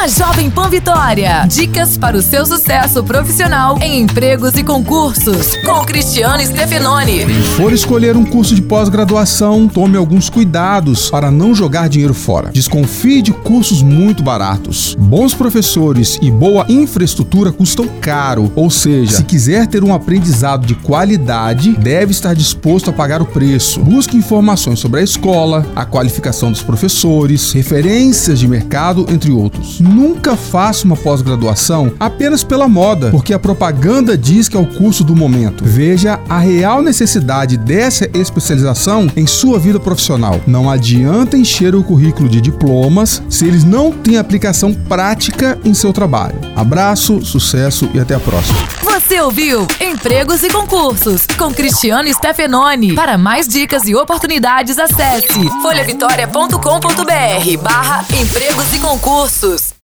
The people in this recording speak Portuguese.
na Jovem Pan Vitória. Dicas para o seu sucesso profissional em empregos e concursos. Com Cristiano Stefanoni. For escolher um curso de pós-graduação, tome alguns cuidados para não jogar dinheiro fora. Desconfie de cursos muito baratos. Bons professores e boa infraestrutura custam caro, ou seja, se quiser ter um aprendizado de qualidade, deve estar disposto a pagar o preço. Busque informações sobre a escola, a qualificação dos professores, referências de mercado, entre outros. Nunca faça uma pós-graduação apenas pela moda, porque a propaganda diz que é o curso do momento. Veja a real necessidade dessa especialização em sua vida profissional. Não adianta encher o currículo de diplomas se eles não têm aplicação prática em seu trabalho. Abraço, sucesso e até a próxima. Você ouviu Empregos e Concursos com Cristiano Stefanoni. Para mais dicas e oportunidades, acesse folhavitória.com.br barra empregos e concursos.